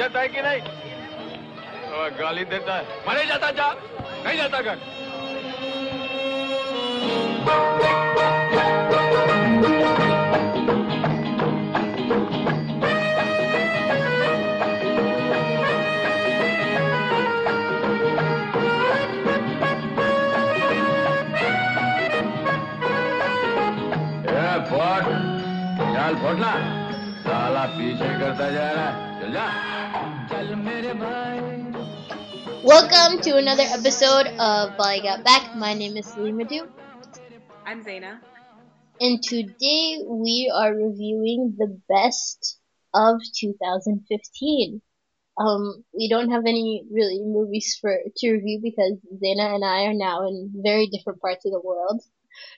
इज़्ज़त है कि नहीं? तो गाली देता है। मरे जाता जा, नहीं जाता घर। फोड़। चाल फोड़ना। साला पीछे करता जा रहा है। चल जा। Welcome to another episode of Bali Got Back. My name is Salimadu, I'm Zaina. and today we are reviewing the best of 2015. Um, we don't have any really movies for to review because Zaina and I are now in very different parts of the world.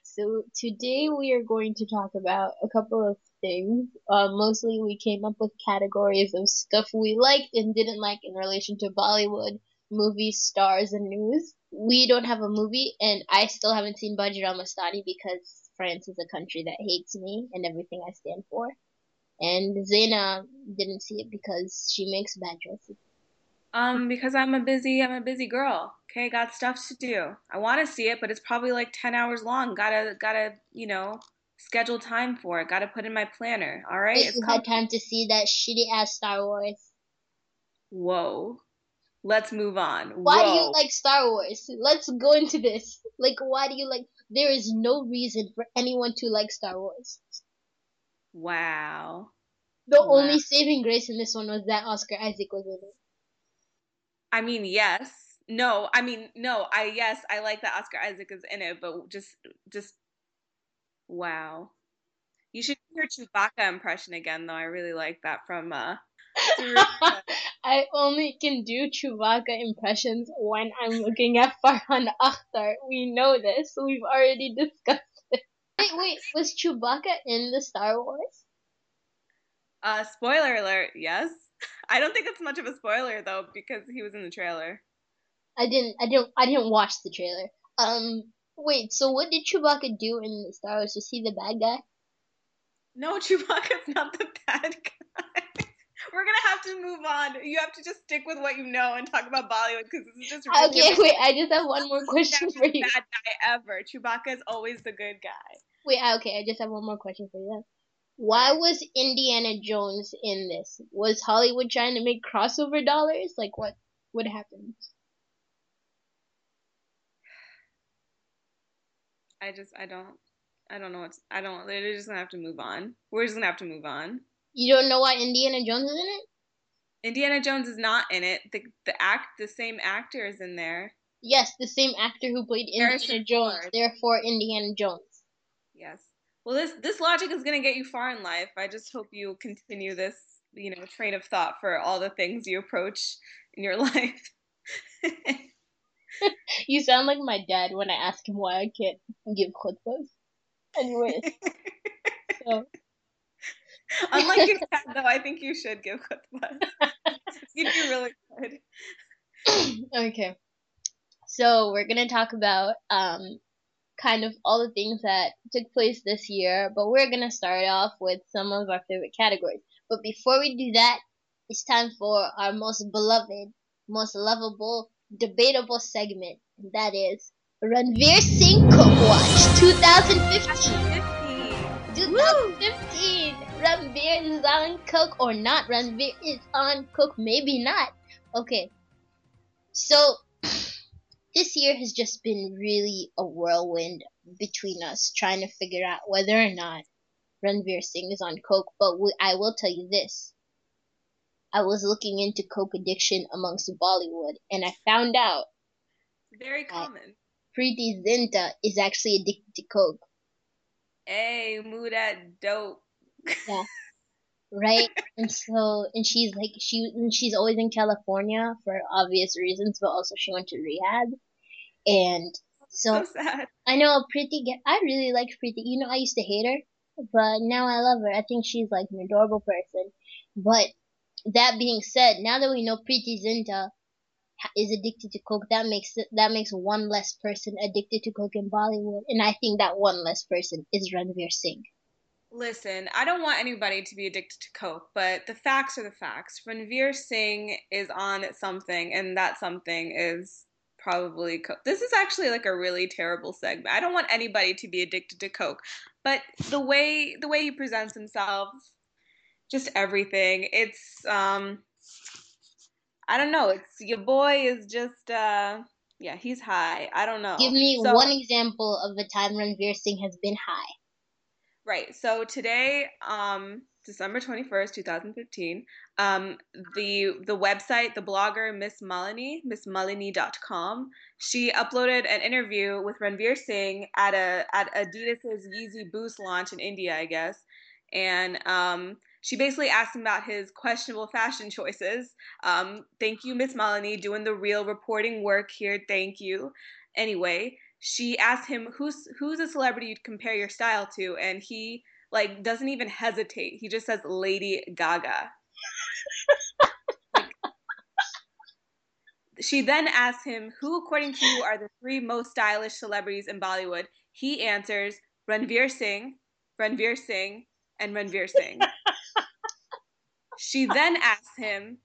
So today we are going to talk about a couple of things. Uh, mostly we came up with categories of stuff we liked and didn't like in relation to Bollywood, movies, stars, and news. We don't have a movie, and I still haven't seen Bajirao Mastani because France is a country that hates me and everything I stand for. And Zaina didn't see it because she makes bad dresses. Um, because I'm a busy, I'm a busy girl. Okay, got stuff to do. I want to see it, but it's probably like ten hours long. Gotta, gotta, you know, schedule time for it. Gotta put in my planner. All right. Wait, It's you had time to see that shitty ass Star Wars. Whoa. Let's move on. Why do you like Star Wars? Let's go into this. Like, why do you like? There is no reason for anyone to like Star Wars. Wow. The Wow. only saving grace in this one was that Oscar Isaac was in it. I mean, yes. No, I mean, no. I yes, I like that Oscar Isaac is in it, but just, just, wow. You should do your Chewbacca impression again, though. I really like that from uh. I only can do Chewbacca impressions when I'm looking at Farhan Akhtar. We know this. We've already discussed it. Wait, wait, was Chewbacca in the Star Wars? Uh, spoiler alert, yes. I don't think it's much of a spoiler though because he was in the trailer. I didn't, I didn't, I didn't watch the trailer. Um, wait, so what did Chewbacca do in the Star Wars? Was he the bad guy? No, Chewbacca's not the bad guy. We're gonna have to move on. You have to just stick with what you know and talk about Bollywood because this is just really Okay, wait, I just have one more question for you. bad guy ever. Chewbacca is always the good guy. Wait, ah, okay, I just have one more question for you. then. Why was Indiana Jones in this? Was Hollywood trying to make crossover dollars? Like what? What happened? I just I don't I don't know what's I don't. They're just gonna have to move on. We're just gonna have to move on. You don't know why Indiana Jones is in it? Indiana Jones is not in it. The the act the same actor is in there. Yes, the same actor who played Indiana Jones. Therefore, Indiana Jones. Yes. Well, this this logic is gonna get you far in life. I just hope you continue this, you know, train of thought for all the things you approach in your life. You sound like my dad when I ask him why I can't give khutbas. Anyways, so Unlike your dad, though, I think you should give khutbah. You'd be really good. okay. So we're gonna talk about um kind of all the things that took place this year, but we're gonna start off with some of our favorite categories. But before we do that, it's time for our most beloved, most lovable, debatable segment, and that is Ranveer Singh Cook Watch 2015. 2015. Ranveer is on Cook or not? Ranveer is on Cook, maybe not. Okay. So this year has just been really a whirlwind between us trying to figure out whether or not Ranveer Singh is on coke. But we, I will tell you this: I was looking into coke addiction amongst Bollywood, and I found out Very common. Preity Zinta is actually addicted to coke. Hey, move that dope. Right? and so, and she's like, she, and she's always in California for obvious reasons, but also she went to rehab, and so So. I know Preity. Ge- I really like Preity. You know, I used to hate her, but now I love her. I think she's like an adorable person. But that being said, now that we know Preity Zinta is addicted to coke, that makes it, that makes one less person addicted to coke in Bollywood, and I think that one less person is Ranveer Singh. Listen, I don't want anybody to be addicted to coke, but the facts are the facts. Ranveer Singh is on something, and that something is probably coke. This is actually like a really terrible segment. I don't want anybody to be addicted to coke, but the way the way he presents himself, just everything. It's um, I don't know. It's your boy is just uh, yeah, he's high. I don't know. Give me So- one example of a time Ranveer Singh has been high. Right. So today, um, December twenty first, two thousand fifteen, um, the the website, the blogger Miss Malini, missmalini.com, she uploaded an interview with Ranveer Singh at a at Adidas's Yeezy Boost launch in India, I guess, and um, she basically asked him about his questionable fashion choices. Um, thank you, Miss Malini, doing the real reporting work here. Thank you. Anyway, she asked him who's who's a celebrity you'd compare your style to, and he like doesn't even hesitate. He just says Lady Gaga. Like, she then asks him who, according to you, are the three most stylish celebrities in Bollywood. He answers Ranveer Singh, Ranveer Singh, and Ranveer Singh. she then asks him,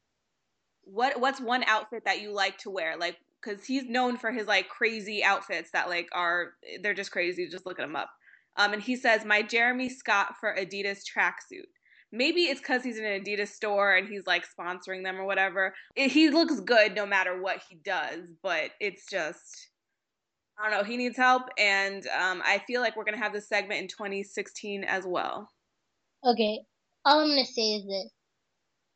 "What what's one outfit that you like to wear?" Like, because he's known for his like crazy outfits that like are they're just crazy. Just look at him up. Um, and he says, "My Jeremy Scott for Adidas tracksuit." Maybe it's because he's in an Adidas store and he's like sponsoring them or whatever. It, he looks good no matter what he does, but it's just I don't know. He needs help, and um, I feel like we're gonna have this segment in 2016 as well. Okay, all I'm gonna say is this.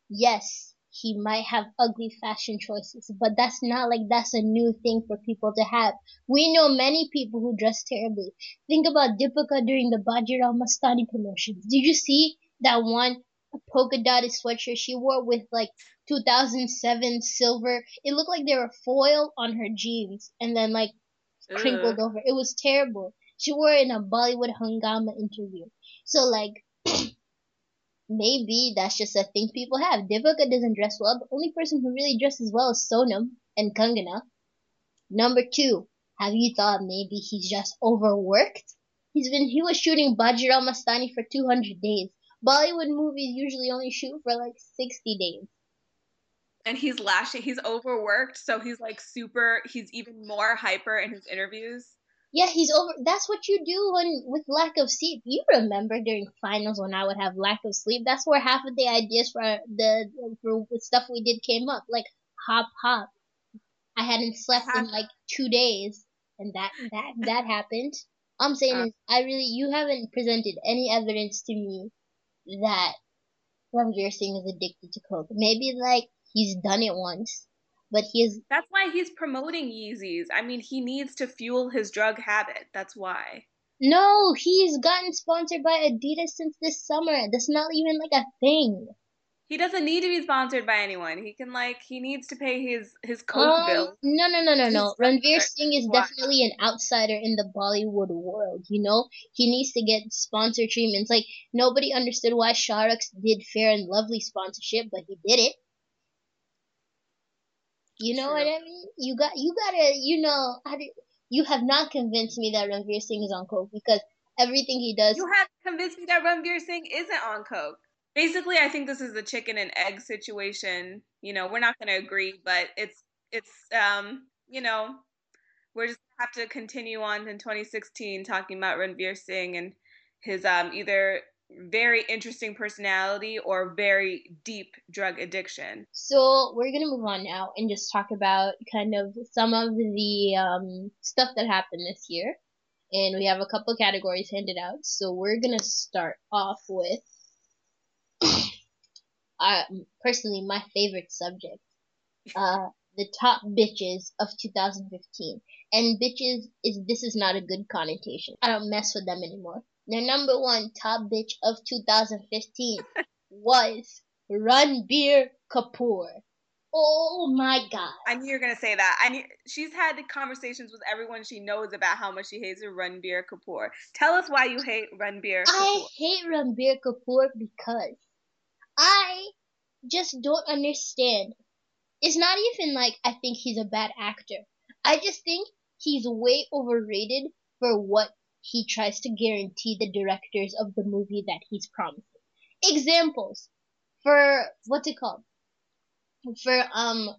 Yes, he might have ugly fashion choices, but that's not like that's a new thing for people to have. We know many people who dress terribly. Think about Deepika during the Bajirao Mastani promotions. Did you see that one polka dotted sweatshirt she wore with like 2007 silver? It looked like there were foil on her jeans and then like crinkled over. It was terrible. She wore it in a Bollywood Hungama interview. So like maybe that's just a thing people have. Deepika doesn't dress well. The only person who really dresses well is Sonam and Kangana. Number two, have you thought maybe he's just overworked? He's been he was shooting Bajirao Mastani for 200 days. Bollywood movies usually only shoot for like 60 days. and he's lashing. He's overworked, so he's like super. He's even more hyper in his interviews. Yeah, he's over. That's what you do when with lack of sleep. You remember during finals when I would have lack of sleep. That's where half of the ideas for the for stuff we did came up, like hop hop. I hadn't slept in like two days, and that that that happened. I'm saying Uh. is, I really you haven't presented any evidence to me that Ranveer Singh is addicted to coke. Maybe like he's done it once, but he is That's why he's promoting Yeezys. I mean, he needs to fuel his drug habit. That's why. No, he's gotten sponsored by Adidas since this summer. That's not even like a thing. He doesn't need to be sponsored by anyone. He can like he needs to pay his his coke Um, bill. no, no, no, no, no. Ranveer. Singh is Why? definitely an outsider in the Bollywood world. You know, he needs to get sponsor treatments. Like nobody understood why Shah Rukh did Fair and Lovely sponsorship, but he did it. You know True. what I mean? You got, you gotta, you know, how do, you have not convinced me that Ranveer Singh is on coke because everything he does. You have convinced me that Ranveer Singh isn't on coke. Basically, I think this is the chicken and egg situation. You know, we're not going to agree, but it's it's um you know we're just gonna have to continue on in 2016 talking about Ranveer Singh and his um either very interesting personality or very deep drug addiction. So we're gonna move on now and just talk about kind of some of the um, stuff that happened this year, and we have a couple categories handed out. So we're gonna start off with, uh, personally my favorite subject, uh, the top bitches of 2015. And bitches is this is not a good connotation. I don't mess with them anymore. Their number one top bitch of 2015 was Ranbir Kapoor. Oh my god. I knew you were gonna say that. I knew she's had conversations with everyone she knows about how much she hates Ranbir Kapoor. Tell us why you hate Ranbir Kapoor. I hate Ranbir Kapoor because I just don't understand. It's not even like I think he's a bad actor. I just think he's way overrated for what he tries to guarantee the directors of the movie that he's promising. Examples for what's it called? For um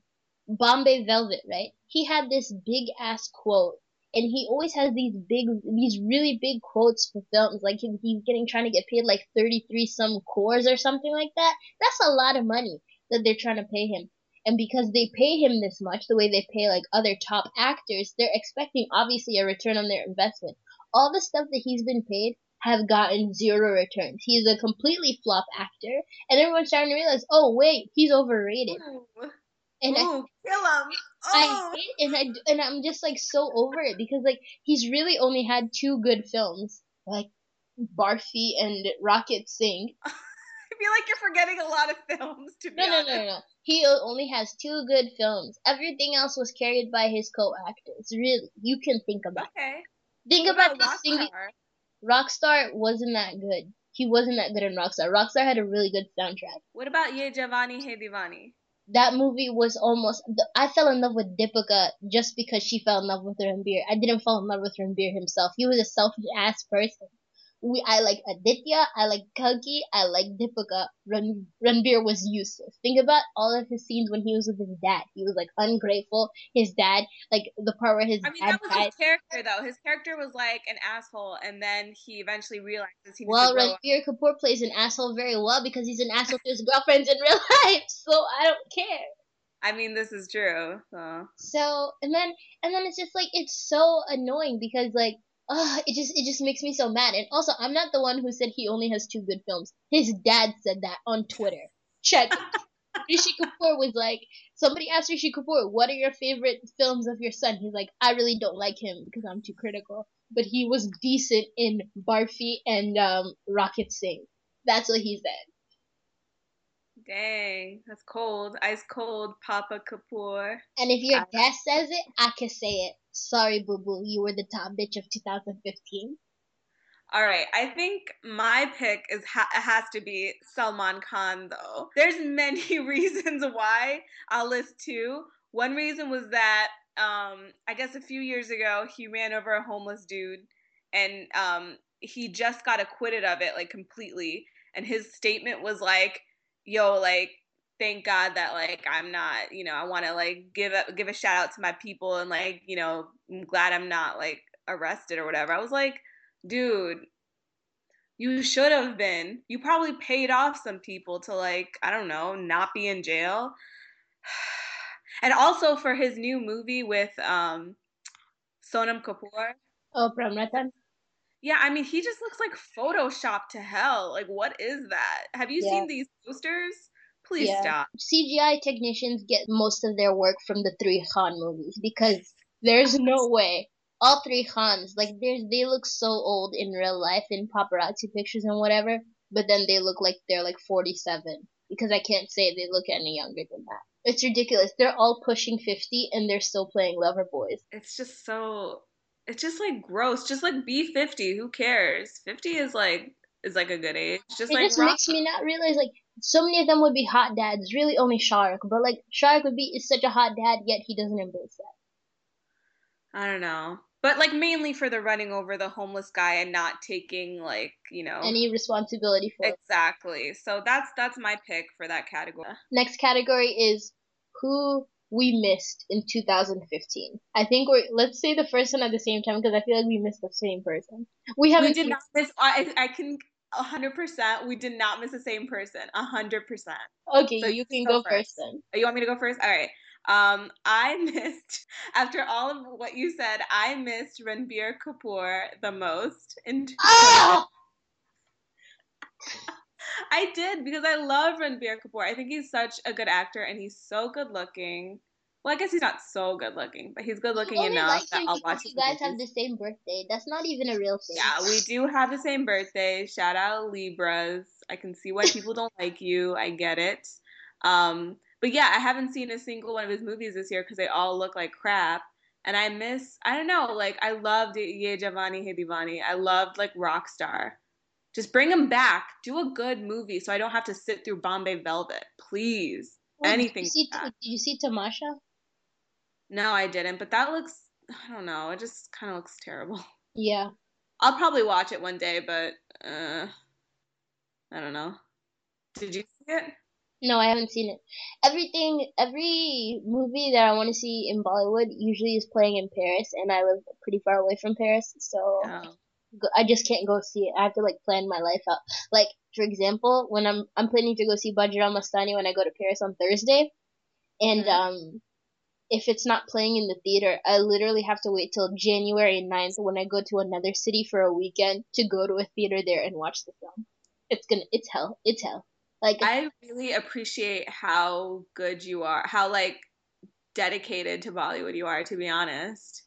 Bombay Velvet, right? He had this big ass quote and he always has these big these really big quotes for films like he's getting trying to get paid like 33 some crores or something like that that's a lot of money that they're trying to pay him and because they pay him this much the way they pay like other top actors they're expecting obviously a return on their investment all the stuff that he's been paid have gotten zero returns he's a completely flop actor and everyone's starting to realize oh wait he's overrated and Ooh, I, kill him. Oh. I and I and I'm just like so over it because like he's really only had two good films like Barfi and Rocket Singh. I feel like you're forgetting a lot of films. To be no, honest. no, no, no. He only has two good films. Everything else was carried by his co-actors. Really, you can think about. Okay. It. Think what about, about the Rockstar? Rockstar wasn't that good. He wasn't that good in Rockstar. Rockstar had a really good soundtrack. What about Ye Jawani Hai Divani? that movie was almost I fell in love with Deepika just because she fell in love with Ranbir. I didn't fall in love with Ranbir himself. He was a selfish ass person we I like Aditya, I like Kalki, I like Deepika. Ran, Ranbir was useless. Think about all of his scenes when he was with his dad. He was like ungrateful. His dad, like the part where his I mean, dad that was died. his character though. His character was like an asshole, and then he eventually realizes he. Was Well, Ranbir Kapoor plays an asshole very well because he's an asshole to his girlfriends in real life. So I don't care. I mean, this is true. So. So and then and then it's just like it's so annoying because like uh, it just it just makes me so mad. And also, I'm not the one who said he only has two good films. His dad said that on Twitter. Check. Rishi Kapoor was like, somebody asked Rishi Kapoor, "What are your favorite films of your son?" He's like, "I really don't like him because I'm too critical, but he was decent in Barfi and um, Rocket Singh." That's what he said. Dang, that's cold. Ice cold, Papa Kapoor. And if your dad says it, I can say it. Sorry, boo boo, you were the top bitch of 2015. All right, I think my pick is ha- has to be Salman Khan though. There's many reasons why I'll list two. One reason was that um, I guess a few years ago he ran over a homeless dude, and um, he just got acquitted of it like completely. And his statement was like, "Yo, like thank God that like I'm not, you know, I want to like give a give a shout out to my people and like, you know, I'm glad I'm not like arrested or whatever. I was like, dude, you should have been. You probably paid off some people to like, I don't know, not be in jail. And also for his new movie with um Sonam Kapoor. Oh, Prem Ratan. Yeah, I mean, he just looks like Photoshop to hell. Like, what is that? Have you yeah. seen these posters? Please yeah. stop. CGI technicians get most of their work from the three Khan movies because there's no way all three Khans like there's they look so old in real life in paparazzi pictures and whatever, but then they look like they're like 47 because I can't say they look any younger than that. It's ridiculous. They're all pushing 50 and they're still playing lover boys. It's just so it's just like gross. Just like be 50. Who cares? 50 is like is like a good age. Just it like just rock- makes me not realize like so many of them would be hot dads. Really, only Shark, but like Shark would be is such a hot dad, yet he doesn't embrace that. I don't know, but like mainly for the running over the homeless guy and not taking like you know any responsibility for exactly. It. So that's that's my pick for that category. Next category is who we missed in 2015. I think we're let's say the first one at the same time because I feel like we missed the same person. We haven't. We did not miss. I, I can hundred percent. We did not miss the same person. hundred percent. Okay, so you can go, go first. then. Oh, you want me to go first? All right. Um, I missed after all of what you said. I missed Ranbir Kapoor the most. In oh! I did because I love Ranbir Kapoor. I think he's such a good actor and he's so good looking. Well, I guess he's not so good looking, but he's good looking enough that I'll watch. You guys movies. have the same birthday. That's not even a real thing. Yeah, we do have the same birthday. Shout out Libras. I can see why people don't like you. I get it. Um, but yeah, I haven't seen a single one of his movies this year because they all look like crap. And I miss, I don't know, like I loved Ye Jawani Hai Diwani. I loved like Rockstar. Just bring him back. Do a good movie so I don't have to sit through Bombay Velvet. Please. Well, Anything. Did you, see, did you see Tamasha? No, I didn't. But that looks, I don't know. It just kind of looks terrible. Yeah. I'll probably watch it one day, but uh, I don't know. Did you see it? No, I haven't seen it. Everything, every movie that I want to see in Bollywood usually is playing in Paris, and I live pretty far away from Paris, so Oh. I just can't go see it. I have to like plan my life out. Like for example, when I'm I'm planning to go see Bajirao Mastani when I go to Paris on Thursday, and Mhm. um, if it's not playing in the theater, I literally have to wait till January 9th when I go to another city for a weekend to go to a theater there and watch the film. It's gonna, it's hell, it's hell. Like I really appreciate how good you are, how like dedicated to Bollywood you are. To be honest,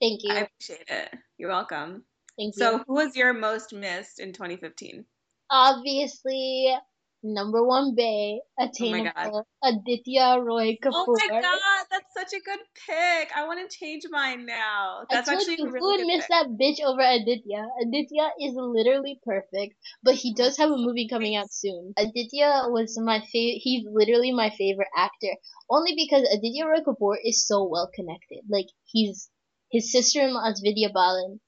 thank you, I appreciate it. You're welcome. Thank you. So, who was your most missed in 2015? obviously number one bay Oh attainable Aditya Roy Kapoor. Oh my god, that's such a good pick. I want to change mine now. That's I told actually you a who would miss pick. that bitch over Aditya. Aditya is literally perfect, but he does have a movie coming out soon. Aditya was my favorite. He's literally my favorite actor, only because Aditya Roy Kapoor is so well connected. Like he's his sister-in-law is Vidya Balan.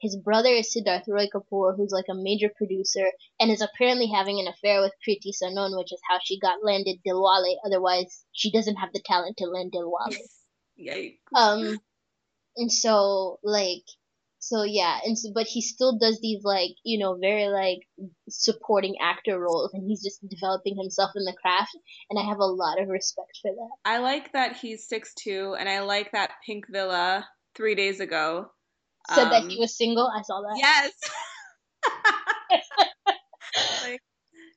His brother is Siddharth Roy Kapoor, who's like a major producer and is apparently having an affair with Kriti Sanon, which is how she got landed Dilwale. Otherwise, she doesn't have the talent to land Dilwale. Yikes. Um, and so like, so yeah, and so but he still does these like you know very like supporting actor roles, and he's just developing himself in the craft, and I have a lot of respect for that. I like that he's 6'2, and I like that Pink Villa three days ago. Said that Um, he was single. I saw that. Yes. like,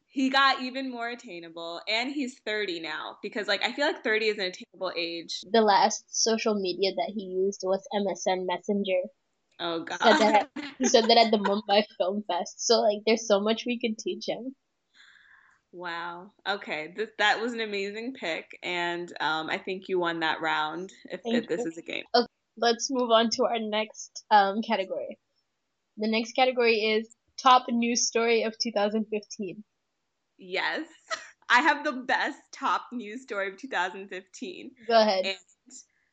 he got even more attainable, and he's 30 now because, like, I feel like 30 is an attainable age. The last social media that he used was MSN Messenger. Oh God. Said that He said that at the Mumbai Film Fest. So like, there's so much we could teach him. Wow. Okay. This that was an amazing pick, and um, I think you won that round. If, Thank if this you. is a game. Let's move on to our next um, category. The next category is top news story of 2015. Yes. I have the best top news story of 2015. Go ahead. And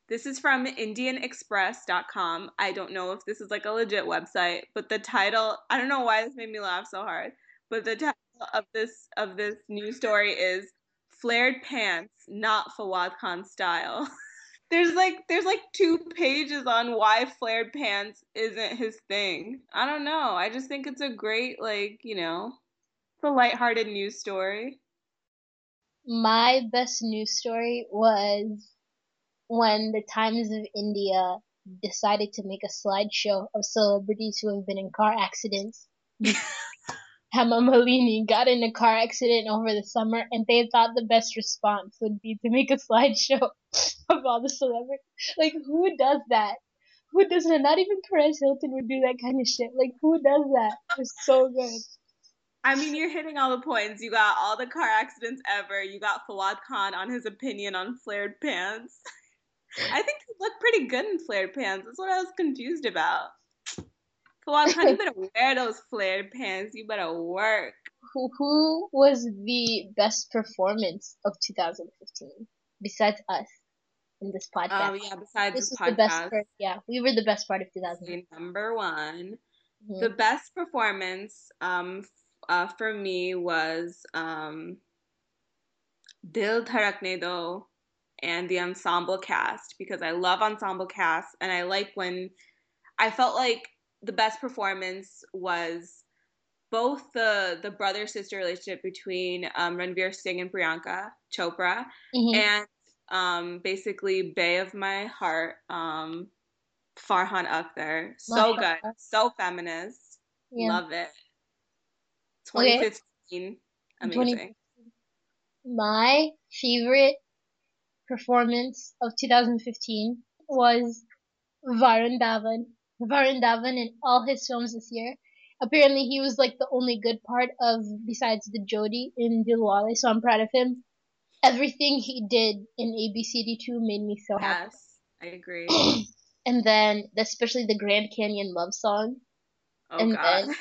this is from IndianExpress.com. I don't know if this is like a legit website, but the title, I don't know why this made me laugh so hard, but the title of this of this news story is Flared Pants, Not Fawad Khan Style. there's like there's like two pages on why flared pants isn't his thing. I don't know. I just think it's a great like, you know, it's a lighthearted news story. My best news story was when the Times of India decided to make a slideshow of celebrities who have been in car accidents. Hema Malini got in a car accident over the summer, and they thought the best response would be to make a slideshow of all the celebrities. Like, who does that? Who does that? Not even Perez Hilton would do that kind of shit. Like, who does that? It's so good. I mean, you're hitting all the points. You got all the car accidents ever. You got Fawad Khan on his opinion on flared pants. I think he looked pretty good in flared pants. That's what I was confused about. Fawad Khan, you better wear those flared pants. You better work. Who, who was the best performance of 2015 besides us in this podcast? Oh yeah. Besides this this, was the best podcast, part. Yeah, we were the best part of 2015. number one. Mhm. The best performance um, uh, for me was um, Dil Dhadakne Do and the ensemble cast because I love ensemble cast and I like when I felt like the best performance was both the the brother sister relationship between um, Ranveer Singh and Priyanka Chopra Mhm. and um, basically Bay of My Heart, um, Farhan Akhtar. So good, so feminist. yeah. Love it. Okay. 2015, amazing. My favorite performance of 2015 was Varun Dhawan. Varun Dhawan in all his films this year. Apparently, he was like the only good part of besides the Jodi in Dilwale, so I'm proud of him. Everything he did in ABCD2 made me so happy. Yes, I agree. and then, especially the Grand Canyon love song. Oh And God. then-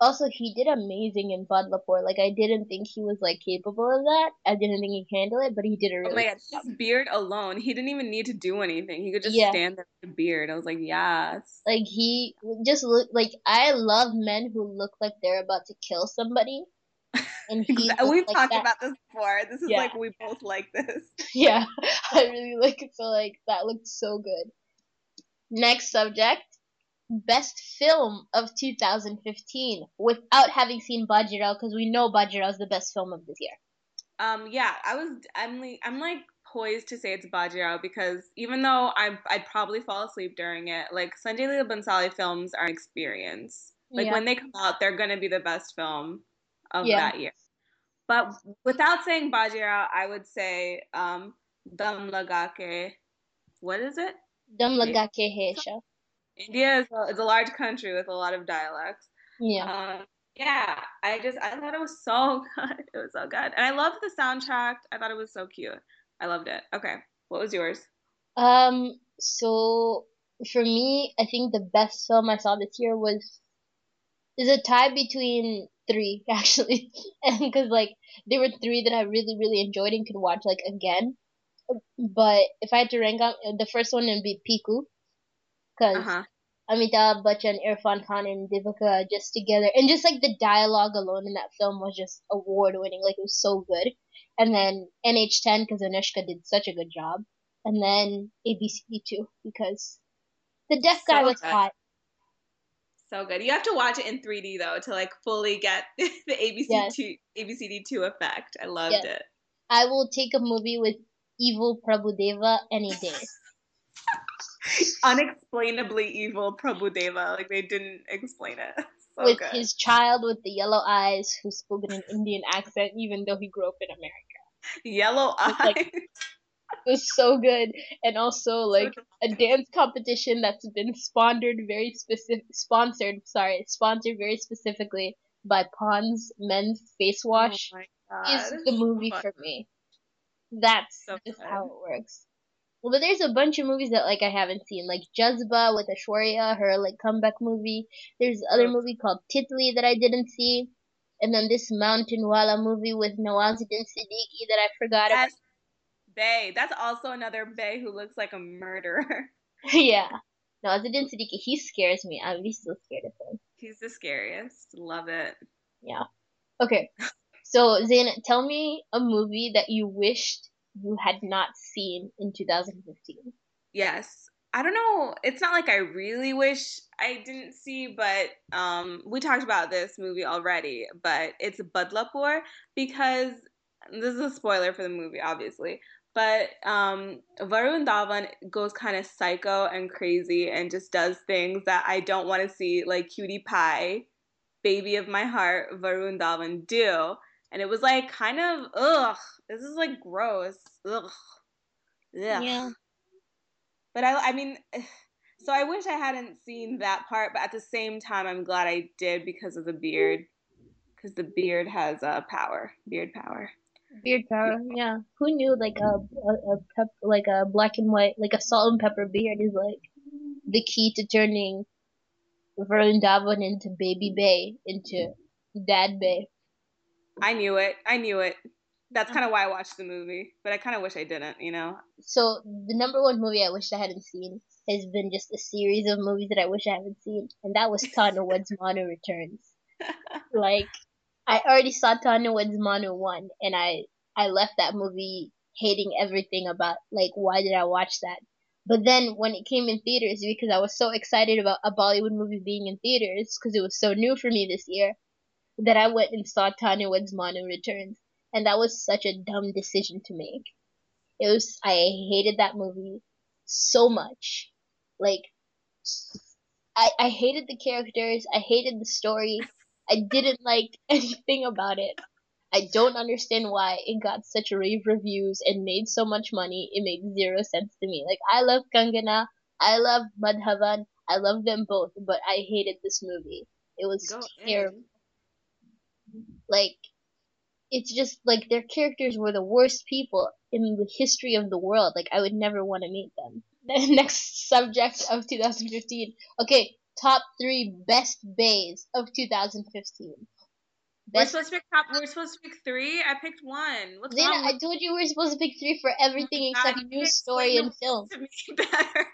also he did amazing in Badlapur. Like I didn't think he was like capable of that. I didn't think he could handle it, but he did a oh really. Oh my god, good job. his beard alone, he didn't even need to do anything. He could just Yeah. stand there with the beard. I was like, yes. Like he just look like I love men who look like they're about to kill somebody. And he We've like talked that. about this before. This is Yeah. like we both like this. Yeah, I really like it. So like that looked so good. Next subject, best film of 2015 without having seen Bajirao because we know Bajirao is the best film of this year. Um, yeah, I was. I'm like, I'm like poised to say it's Bajirao because even though I I'd probably fall asleep during it, like Sanjay Leela Bhansali films are an experience. Like Yeah. when they come out, they're gonna be the best film of Yeah. that year. But without saying Bajirao, I would say um, Dam Lagake. What is it? Dum laga ke hai sha. India is a, is a large country with a lot of dialects. Yeah. Um, yeah, I just I thought it was so good. It was so good, and I loved the soundtrack. I thought it was so cute. I loved it. Okay, what was yours? Um. So for me, I think the best film I saw this year was is a tie between three actually, and because like there were three that I really really enjoyed and could watch like again. But if I had to rank out, the first one would be Piku, because Uh huh. Amitabh Bachchan, Irfan Khan, and Deepika just together, and just like the dialogue alone in that film was just award winning. Like it was so good. And then NH10 because Anushka did such a good job, and then ABCD2 because the deaf guy was good. hot. So good. You have to watch it in 3D though to like fully get the ABC Yes. two ABCD two effect. I loved Yes. it. I will take a movie with evil Prabhudeva any day. Unexplainably evil Prabhudeva. Like they didn't explain it. So with good. his child with the yellow eyes who spoke in an Indian accent, even though he grew up in America. Yellow eyes. like- It was so good, and also like a dance competition that's been sponsored very specific, sponsored, sorry, sponsored very specifically by Pond's Men's Face Wash Oh is the movie Fun. for me. That's So just how it works. Well, but there's a bunch of movies that like I haven't seen, like Jazba with Aishwarya, her like comeback movie. There's other movie called Titli that I didn't see, and then this Mountain Wala movie with Nawazuddin Siddiqui that I forgot about. Yes. Bay. That's also another Bay who looks like a murderer. yeah. Nawazuddin Siddiqui, he scares me. I'm still scared of him. He's the scariest. Love it. Yeah. Okay. So, Zayn, tell me a movie that you wished you had not seen in 2015. Yes. I don't know. It's not like I really wish I didn't see, but um, we talked about this movie already. But it's Badlapur because this is a spoiler for the movie, obviously. But um, Varun Dhawan goes kind of psycho and crazy and just does things that I don't want to see, like Cutie Pie, baby of my heart, Varun Dhawan do. And it was like kind of ugh. This is like gross. Ugh. Ugh. Yeah. But I, I mean, so I wish I hadn't seen that part, but at the same time, I'm glad I did because of the beard, because the beard has uh, power, beard power. Beard power. Yeah. Who knew like a a, a pep like a black and white like a salt and pepper beard is like the key to turning Varun Dhawan into Baby Bay into Dad Bay. I knew it. I knew it. That's kind of why I watched the movie, but I kind of wish I didn't. You know? So the number one movie I wish I hadn't seen has been just a series of movies that I wish I haven't seen, and that was Tanu Weds Manu Returns. Like I already saw Tanu Weds Manu one, and I I left that movie hating everything about like why did I watch that? But then when it came in theaters, because I was so excited about a Bollywood movie being in theaters, because it was so new for me this year, that I went and saw Tanu Weds Manu Returns, and that was such a dumb decision to make. It was I hated that movie so much, like I I hated the characters, I hated the story, I didn't like anything about it. I don't understand why it got such rave reviews and made so much money. It made zero sense to me. Like I love Kangana, I love Madhavan, I love them both, but I hated this movie. It was Go terrible. in. Like it's just like their characters were the worst people in the history of the world. Like I would never want to meet them. The next subject of 2015. Okay, top three best bays of 2015. We're supposed to pick top. We're supposed to pick three. I picked one. What's Zena, wrong I told you we were supposed to pick three for everything God, except news, story, and film. to me better.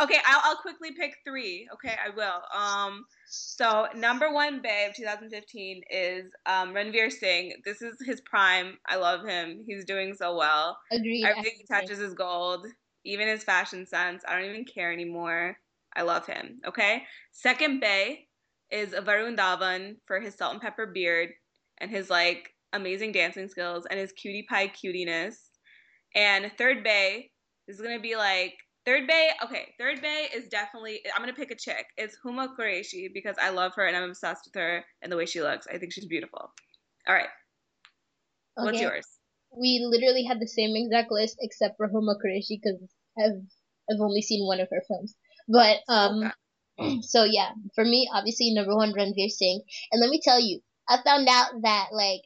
okay, I'll I'll quickly pick three. Okay, I will. Um, so number one Bay of 2015 is um Ranveer Singh. This is his prime. I love him. He's doing so well. Agreed. Everything he touches is gold. Even his fashion sense. I don't even care anymore. I love him. Okay. Second Bay is Varun Dhawan for his salt and pepper beard and his like amazing dancing skills and his cutie pie cutiness. And third Bay is gonna be like third Bay. Okay, third Bay is definitely. I'm gonna pick a chick. It's Huma Qureshi because I love her and I'm obsessed with her and the way she looks. I think she's beautiful. All right, what's Okay. yours? We literally had the same exact list except for Huma Qureshi because I've I've only seen one of her films. But um, Okay. so yeah, for me, obviously number one Ranveer Singh. And let me tell you, I found out that like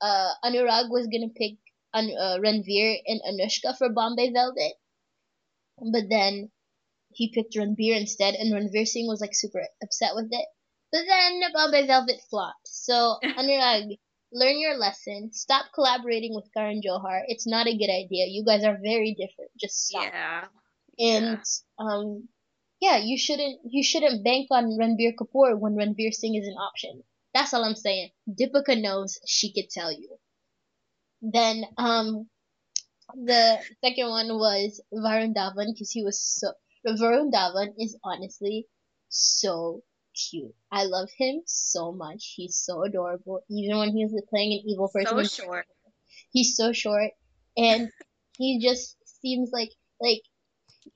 uh Anurag was gonna pick An- uh, Ranveer and Anushka for Bombay Velvet, but then he picked Ranveer instead, and Ranveer Singh was like super upset with it. But then Bombay Velvet flopped. So Anurag, learn your lesson. Stop collaborating with Karan Johar. It's not a good idea. You guys are very different. Just stop. Yeah. And um, yeah, you shouldn't you shouldn't bank on Ranbir Kapoor when Ranveer Singh is an option. That's all I'm saying. Deepika knows she could tell you. Then um, the second one was Varun Dhawan because he was so. Varun Dhawan is honestly so cute. I love him so much. He's so adorable. Even when he's playing an evil person, So short. he's so short and he just seems like like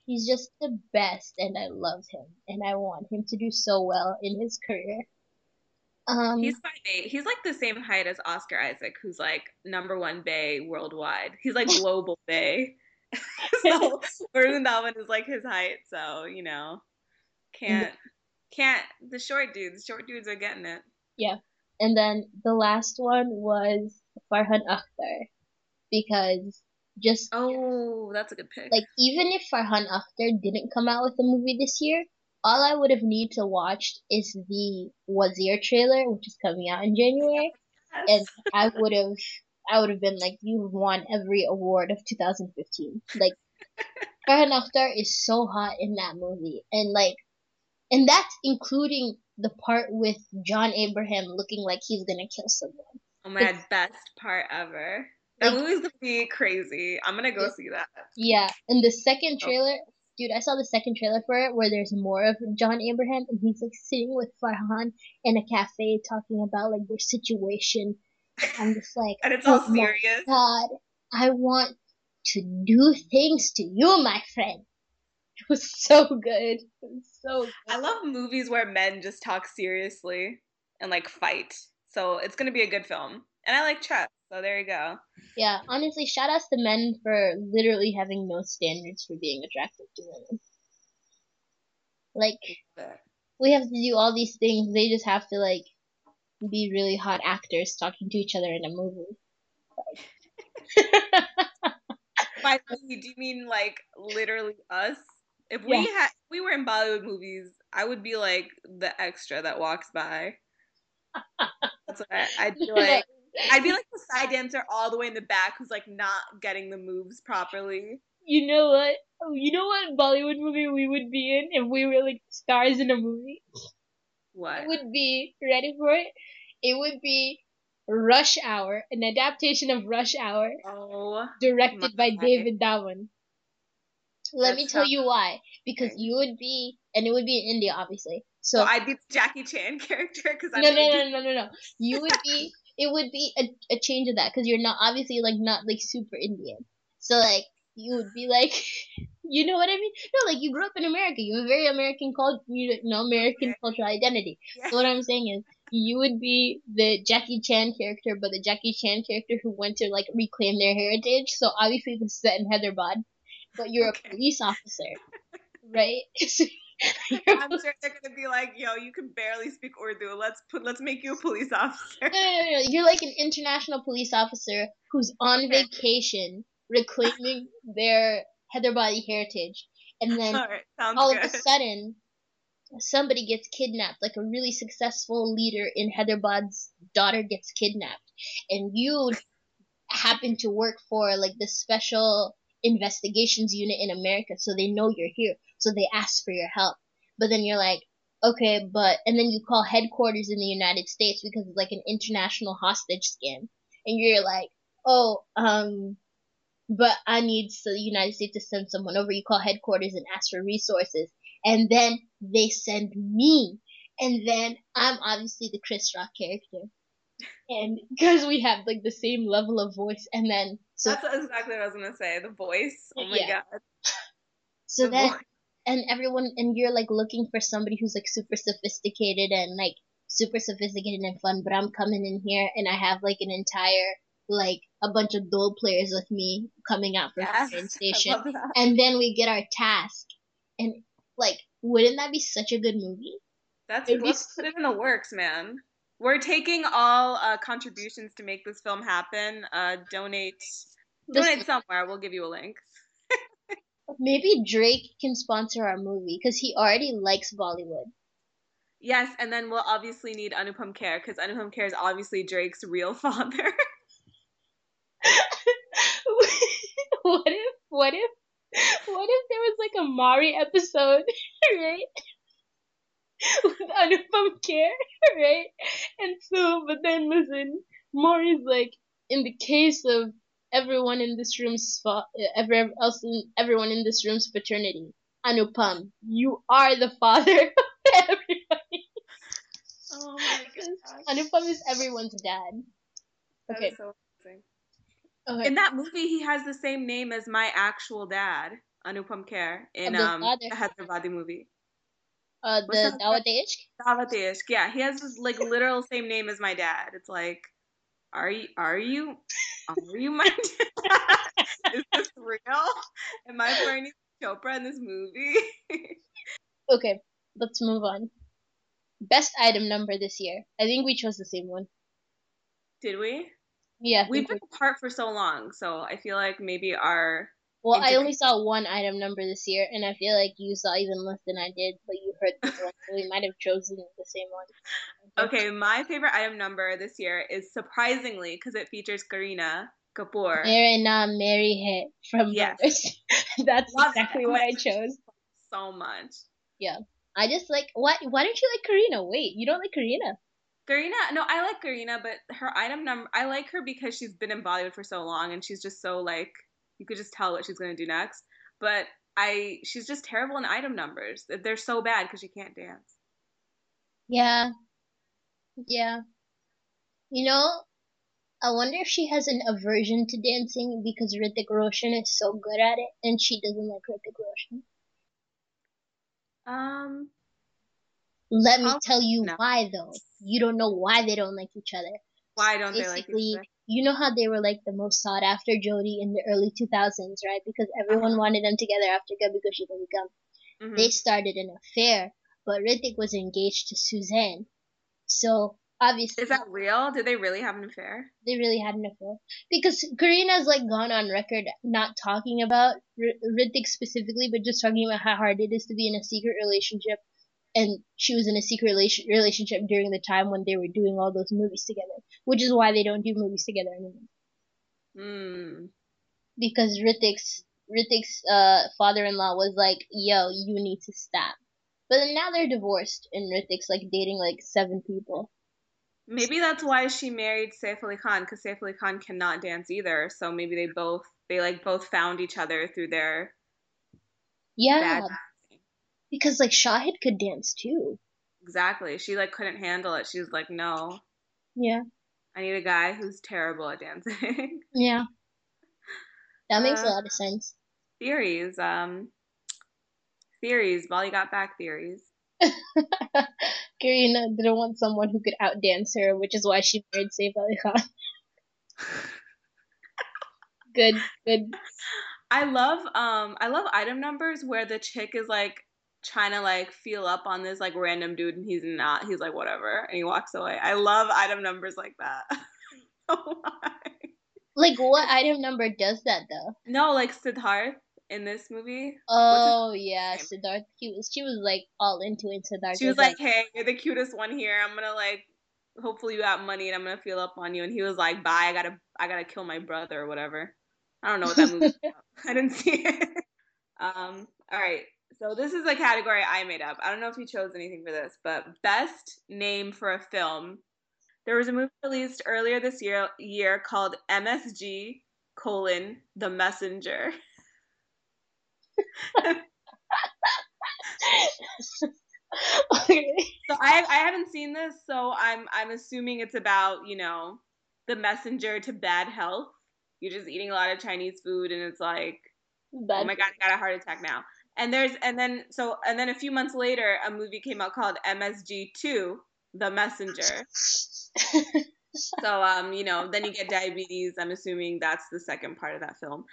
he's just the best and I love him and I want him to do so well in his career. Um He's five eight. He's like the same height as Oscar Isaac, who's like number one Bay worldwide. He's like global Bay. so Varun Dhawan is like his height, so you know, can't can't the short dudes. Short dudes are getting it. Yeah, and then the last one was Farhan Akhtar because just Oh, that's a good pick. like even if Farhan Akhtar didn't come out with a movie this year, all I would have need to watch is the Wazir trailer, which is coming out in January. and I would have I would have been like, you've won every award of 2015. Like, Farhan Akhtar is so hot in that movie, and like, and that's including the part with John Abraham looking like he's gonna kill someone. oh my god, best part ever. That Like- movie's gonna be crazy. I'm gonna go see that. Yeah, and the second oh. trailer, dude, I saw the second trailer for it where there's more of John Abraham, and he's like sitting with Farhan in a cafe talking about like their situation. I'm just like, And it's oh all oh serious. God, I want to do things to you, my friend. It was so good. It was so good. I love movies where men just talk seriously and like fight. So it's gonna be a good film. And I like chess, so there you go. Yeah, honestly, shout outs to men for literally having no standards for being attractive to women. Like, we have to do all these things. They just have to, like, be really hot actors talking to each other in a movie. By do you mean like literally us? If we Yeah. had we were in Bollywood movies, I would be like the extra that walks by. That's what I, I'd be like. I'd be like the side dancer all the way in the back who's like not getting the moves properly. you know what? Oh, you know what Bollywood movie we would be in if we were, like, stars in a movie? What? It would be ready for it. It would be Rush Hour, an adaptation of Rush Hour, Oh, directed by. David Dhawan. Let That me tell you why. Because you would be, and it would be in India, obviously. So so I'd be the Jackie Chan character because I'm no, no, no, no, no, no. You would be. It would be a, a change of that because you're not obviously like not like super Indian. So like you would be like, you know what I mean? No, like you grew up in America. You have a very American culture, you know, American cultural identity. Yeah. So what I'm saying is, you would be the Jackie Chan character, but the Jackie Chan character who went to like reclaim their heritage. So obviously this is set in Hyderabad, but you're Okay. a police officer, right? I'm sure they're gonna be like, "Yo, you can barely speak Urdu. Let's put, let's make you a police officer." No, no, no, no. You're like an international police officer who's on Okay. vacation reclaiming their Hyderabadi heritage, and then All right, all of a sudden, somebody gets kidnapped, like a really successful leader in Hyderabad's daughter gets kidnapped, and you happen to work for like the special investigations unit in America, so they know you're here, so they ask for your help. But then you're like, okay, but and then you call headquarters in the United States because it's like an international hostage scam, and you're like, oh, um, but I need the United States to send someone over. You call headquarters and ask for resources, and then they send me, and then I'm obviously the Chris Rock character, and because we have like the same level of voice, and then so That's exactly what I was gonna say. The voice. Oh my Yeah. god. so The then voice. and everyone and you're like looking for somebody who's like super sophisticated and like super sophisticated and fun but i'm coming in here and i have like an entire like a bunch of dhol players with me coming out from Yes, the train station and then we get our task and like wouldn't that be such a good movie That's It'd be let's put it in the works, man. We're taking all uh, contributions to make this film happen. Uh, donate, donate somewhere. We'll give you a link. maybe drake can sponsor our movie because he already likes bollywood Yes, and then we'll obviously need Anupam Kher because Anupam Kher is obviously Drake's real father. what if what if what if there was like a Maury episode, right? With Anupam Kher, right? And so, but then listen, Maury's like, in the case of everyone in this room's fa- every else in, everyone in this room's fraternity, Anupam, you are the father of everybody. oh my gosh. Anupam is everyone's dad. That Okay. so. Okay. In that movie, he has the same name as my actual dad, Anupam Kher, in Abdul um, the Hyderabadi movie. uh, the that? Dawat Ishq? Davat Ishq. Yeah, he has this like literal same name as my dad. It's like, are you are you are you my dad? Is this real? Am I Parineeti Chopra in this movie? Okay, let's move on. Best item number this year. I think we chose the same one. Did we? Yeah. We've been we- apart for so long, so I feel like maybe our well, I only saw one item number this year, and I feel like you saw even less than I did, but you heard the one, so we might have chosen the same one. Okay. My favorite item number this year is surprisingly because it features Kareena Kapoor. Karina Na Mary Hit from Yes. That's Love exactly it. what I chose. so much. Yeah. I just like why why don't you like Kareena? Wait, you don't like Kareena? Kareena, no, I like Kareena, but her item number, I like her because she's been in Bollywood for so long and she's just so like, you could just tell what she's gonna do next. But I, she's just terrible in item numbers. They're so bad because she can't dance. Yeah. Yeah. You know, I wonder if she has an aversion to dancing because Hrithik Roshan is so good at it and she doesn't like Hrithik Roshan. Um, Let me How- tell you no. why though. You don't know why they don't like each other. why don't they like Basically, each other? you know how they were like the most sought after Jody in the early 2000s, right? Because everyone Uh-huh. wanted them together after Kabhi Khushi Kabhie Gham. Mhm. They started an affair, but Hrithik was engaged to Sussanne. So obviously Is that real? Did they really have an affair? they really had an affair because Kareena's like gone on record not talking about R- specifically, but just talking about how hard it is to be in a secret relationship, and she was in a secret relation- relationship during the time when they were doing all those movies together, which is why they don't do movies together anymore Hmm. because Hrithik's Hrithik's uh father-in-law was like, "Yo, you need to stop." But then now they're divorced, and Hrithik's like dating like seven people. Maybe that's why she married Saif Ali Khan because Saif Ali Khan cannot dance either. So maybe they both they like both found each other through their Yeah, because like Shahid could dance too. Exactly. She like couldn't handle it. She was like, no, Yeah. I need a guy who's terrible at dancing. Yeah. That makes a Uh, lot of sense. theories. Um, theories. Molly got back theories. Kareena didn't want someone who could outdance her, which is why she married Saif Ali Khan. good, good. I love um I love item numbers where the chick is like trying to like feel up on this like random dude and he's not. He's like whatever and he walks away. I love item numbers like that. Why? Like, what item number does that though? no, like Siddharth in this movie. Oh yeah? Siddharth. He was. She was like all into it. Siddharth. She was like, "Hey, you're the cutest one here. I'm gonna like, hopefully you got money and I'm gonna feel up on you." And he was like, "Bye. I gotta, I gotta kill my brother or whatever." I don't know what that movie. I didn't see it. um. All right. So this is a category I made up. I don't know if you chose anything for this, but best name for a film. There was a movie released earlier this year year called MSG colon The Messenger. Okay. So I I haven't seen this, so I'm I'm assuming it's about you know the messenger to bad health. You're just eating a lot of Chinese food, and it's like, oh my god, I got a heart attack now. And there's and then so and then a few months later, a movie came out called MSG Two, The Messenger. So um, you know, then you get diabetes. I'm assuming that's the second part of that film.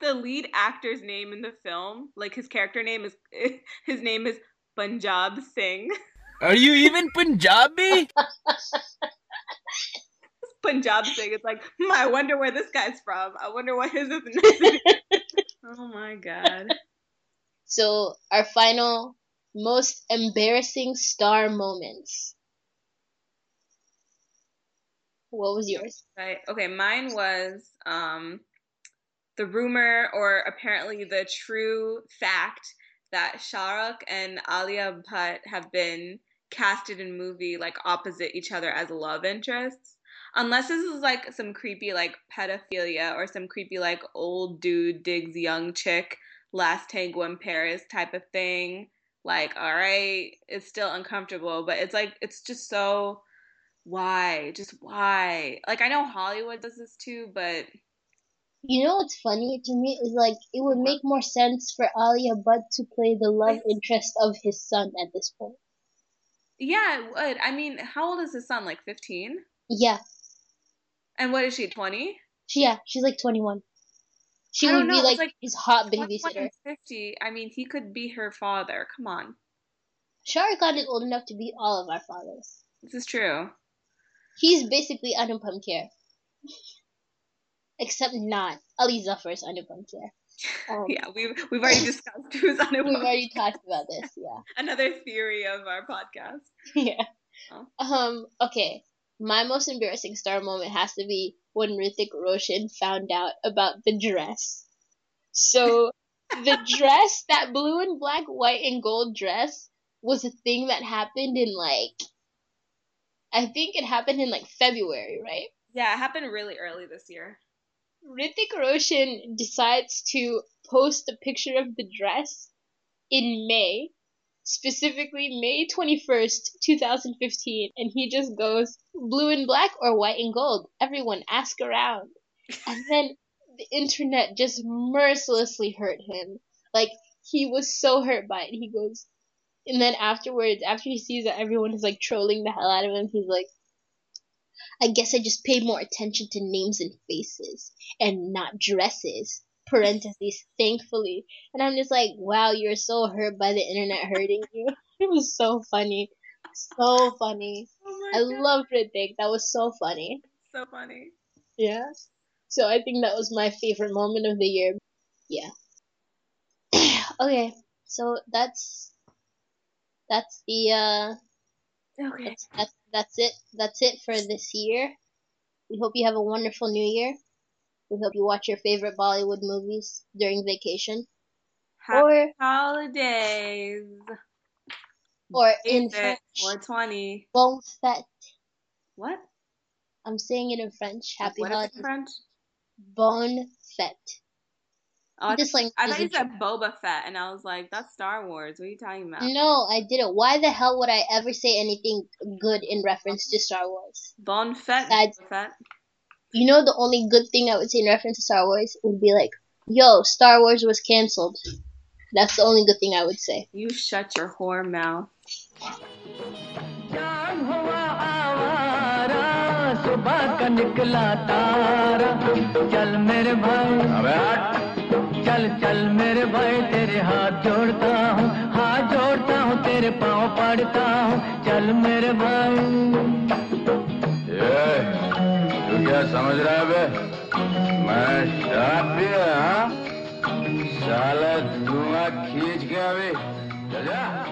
The lead actor's name in the film, like his character name is his name is Punjab Singh. Are you even Punjabi? Punjab Singh. It's like, hmm, I wonder where this guy's from. I wonder what his ethnicity. oh my god. So our final most embarrassing star moments. What was yours? Right. Okay, mine was um the rumor or apparently the true fact that Shahrukh and Alia Bhatt have been casted in movie like opposite each other as love interests. Unless this is like some creepy like pedophilia or some creepy like old dude digs young chick last tango in Paris type of thing. Like, all right, it's still uncomfortable, but it's like it's just so why? Just why? Like I know Hollywood does this too, but You know what's funny to me is like it would make more sense for Alia Bhatt to play the love interest of his son at this point. yeah, it would. I mean, how old is his son? Like 15? Yeah, And what is she, 20? she, yeah, she's like 21. She I would be like, like his hot 21 babysitter. 50. I mean, he could be her father. Come on. Khan is old enough to be all of our fathers. This is true. He's basically Anupam Kher. Except not. Ali Zafar is Anupam Kher. Um, Yeah, we've we've already discussed who's on it. We've already talked about this, yeah. Another theory of our podcast. yeah. Oh. Um, okay. My most embarrassing star moment has to be when Hrithik Roshan found out about the dress. So, the dress, that blue and black, white and gold dress, was a thing that happened in like, I think it happened in like February, right? Yeah, it happened really early this year. Hrithik Roshan decides to post a picture of the dress in May, specifically May 21st, 2015, and he just goes, blue and black or white and gold? Everyone ask around. And then the internet just mercilessly hurt him. Like, he was so hurt by it. He goes, and then afterwards, after he sees that everyone is like trolling the hell out of him, he's like, I guess I just paid more attention to names and faces and not dresses. Parentheses, thankfully. And I'm just like, wow, you're so hurt by the internet hurting you. It was so funny. So funny. Oh I love Hrithik. That was so funny. so funny. Yeah. So I think that was my favorite moment of the year. Yeah. okay. So that's that's the uh Okay. that's, that's that's it. That's it for this year. We hope you have a wonderful new year. We hope you watch your favorite Bollywood movies during vacation Happy or holidays. or in French. 420. Bon fête. What? I'm saying it in French. Happy what holidays. in French? Bon fête. Oh, This language I is thought you said interesting. Boba Fett, and I was like, that's Star Wars. What are you talking about? No, I didn't. Why the hell would I ever say anything good in reference to Star Wars? Bon Fett. That's- Boba Fett. You know, the only good thing I would say in reference to Star Wars would be like, yo, Star Wars was cancelled. That's the only good thing I would say. You shut your whore mouth. जान हुआ आवारा सुबह का निकला तारा चल मेरे भाई अबे हट चल चल मेरे भाई, तेरे हाथ जोड़ता हूँ, हाथ जोड़ता हूँ, तेरे पाँव पड़ता हूँ। चल मेरे भाई। तू क्या समझ रहा है बे? मैं शराब पिया हाँ साला धुआँ खींच के अभी। जा।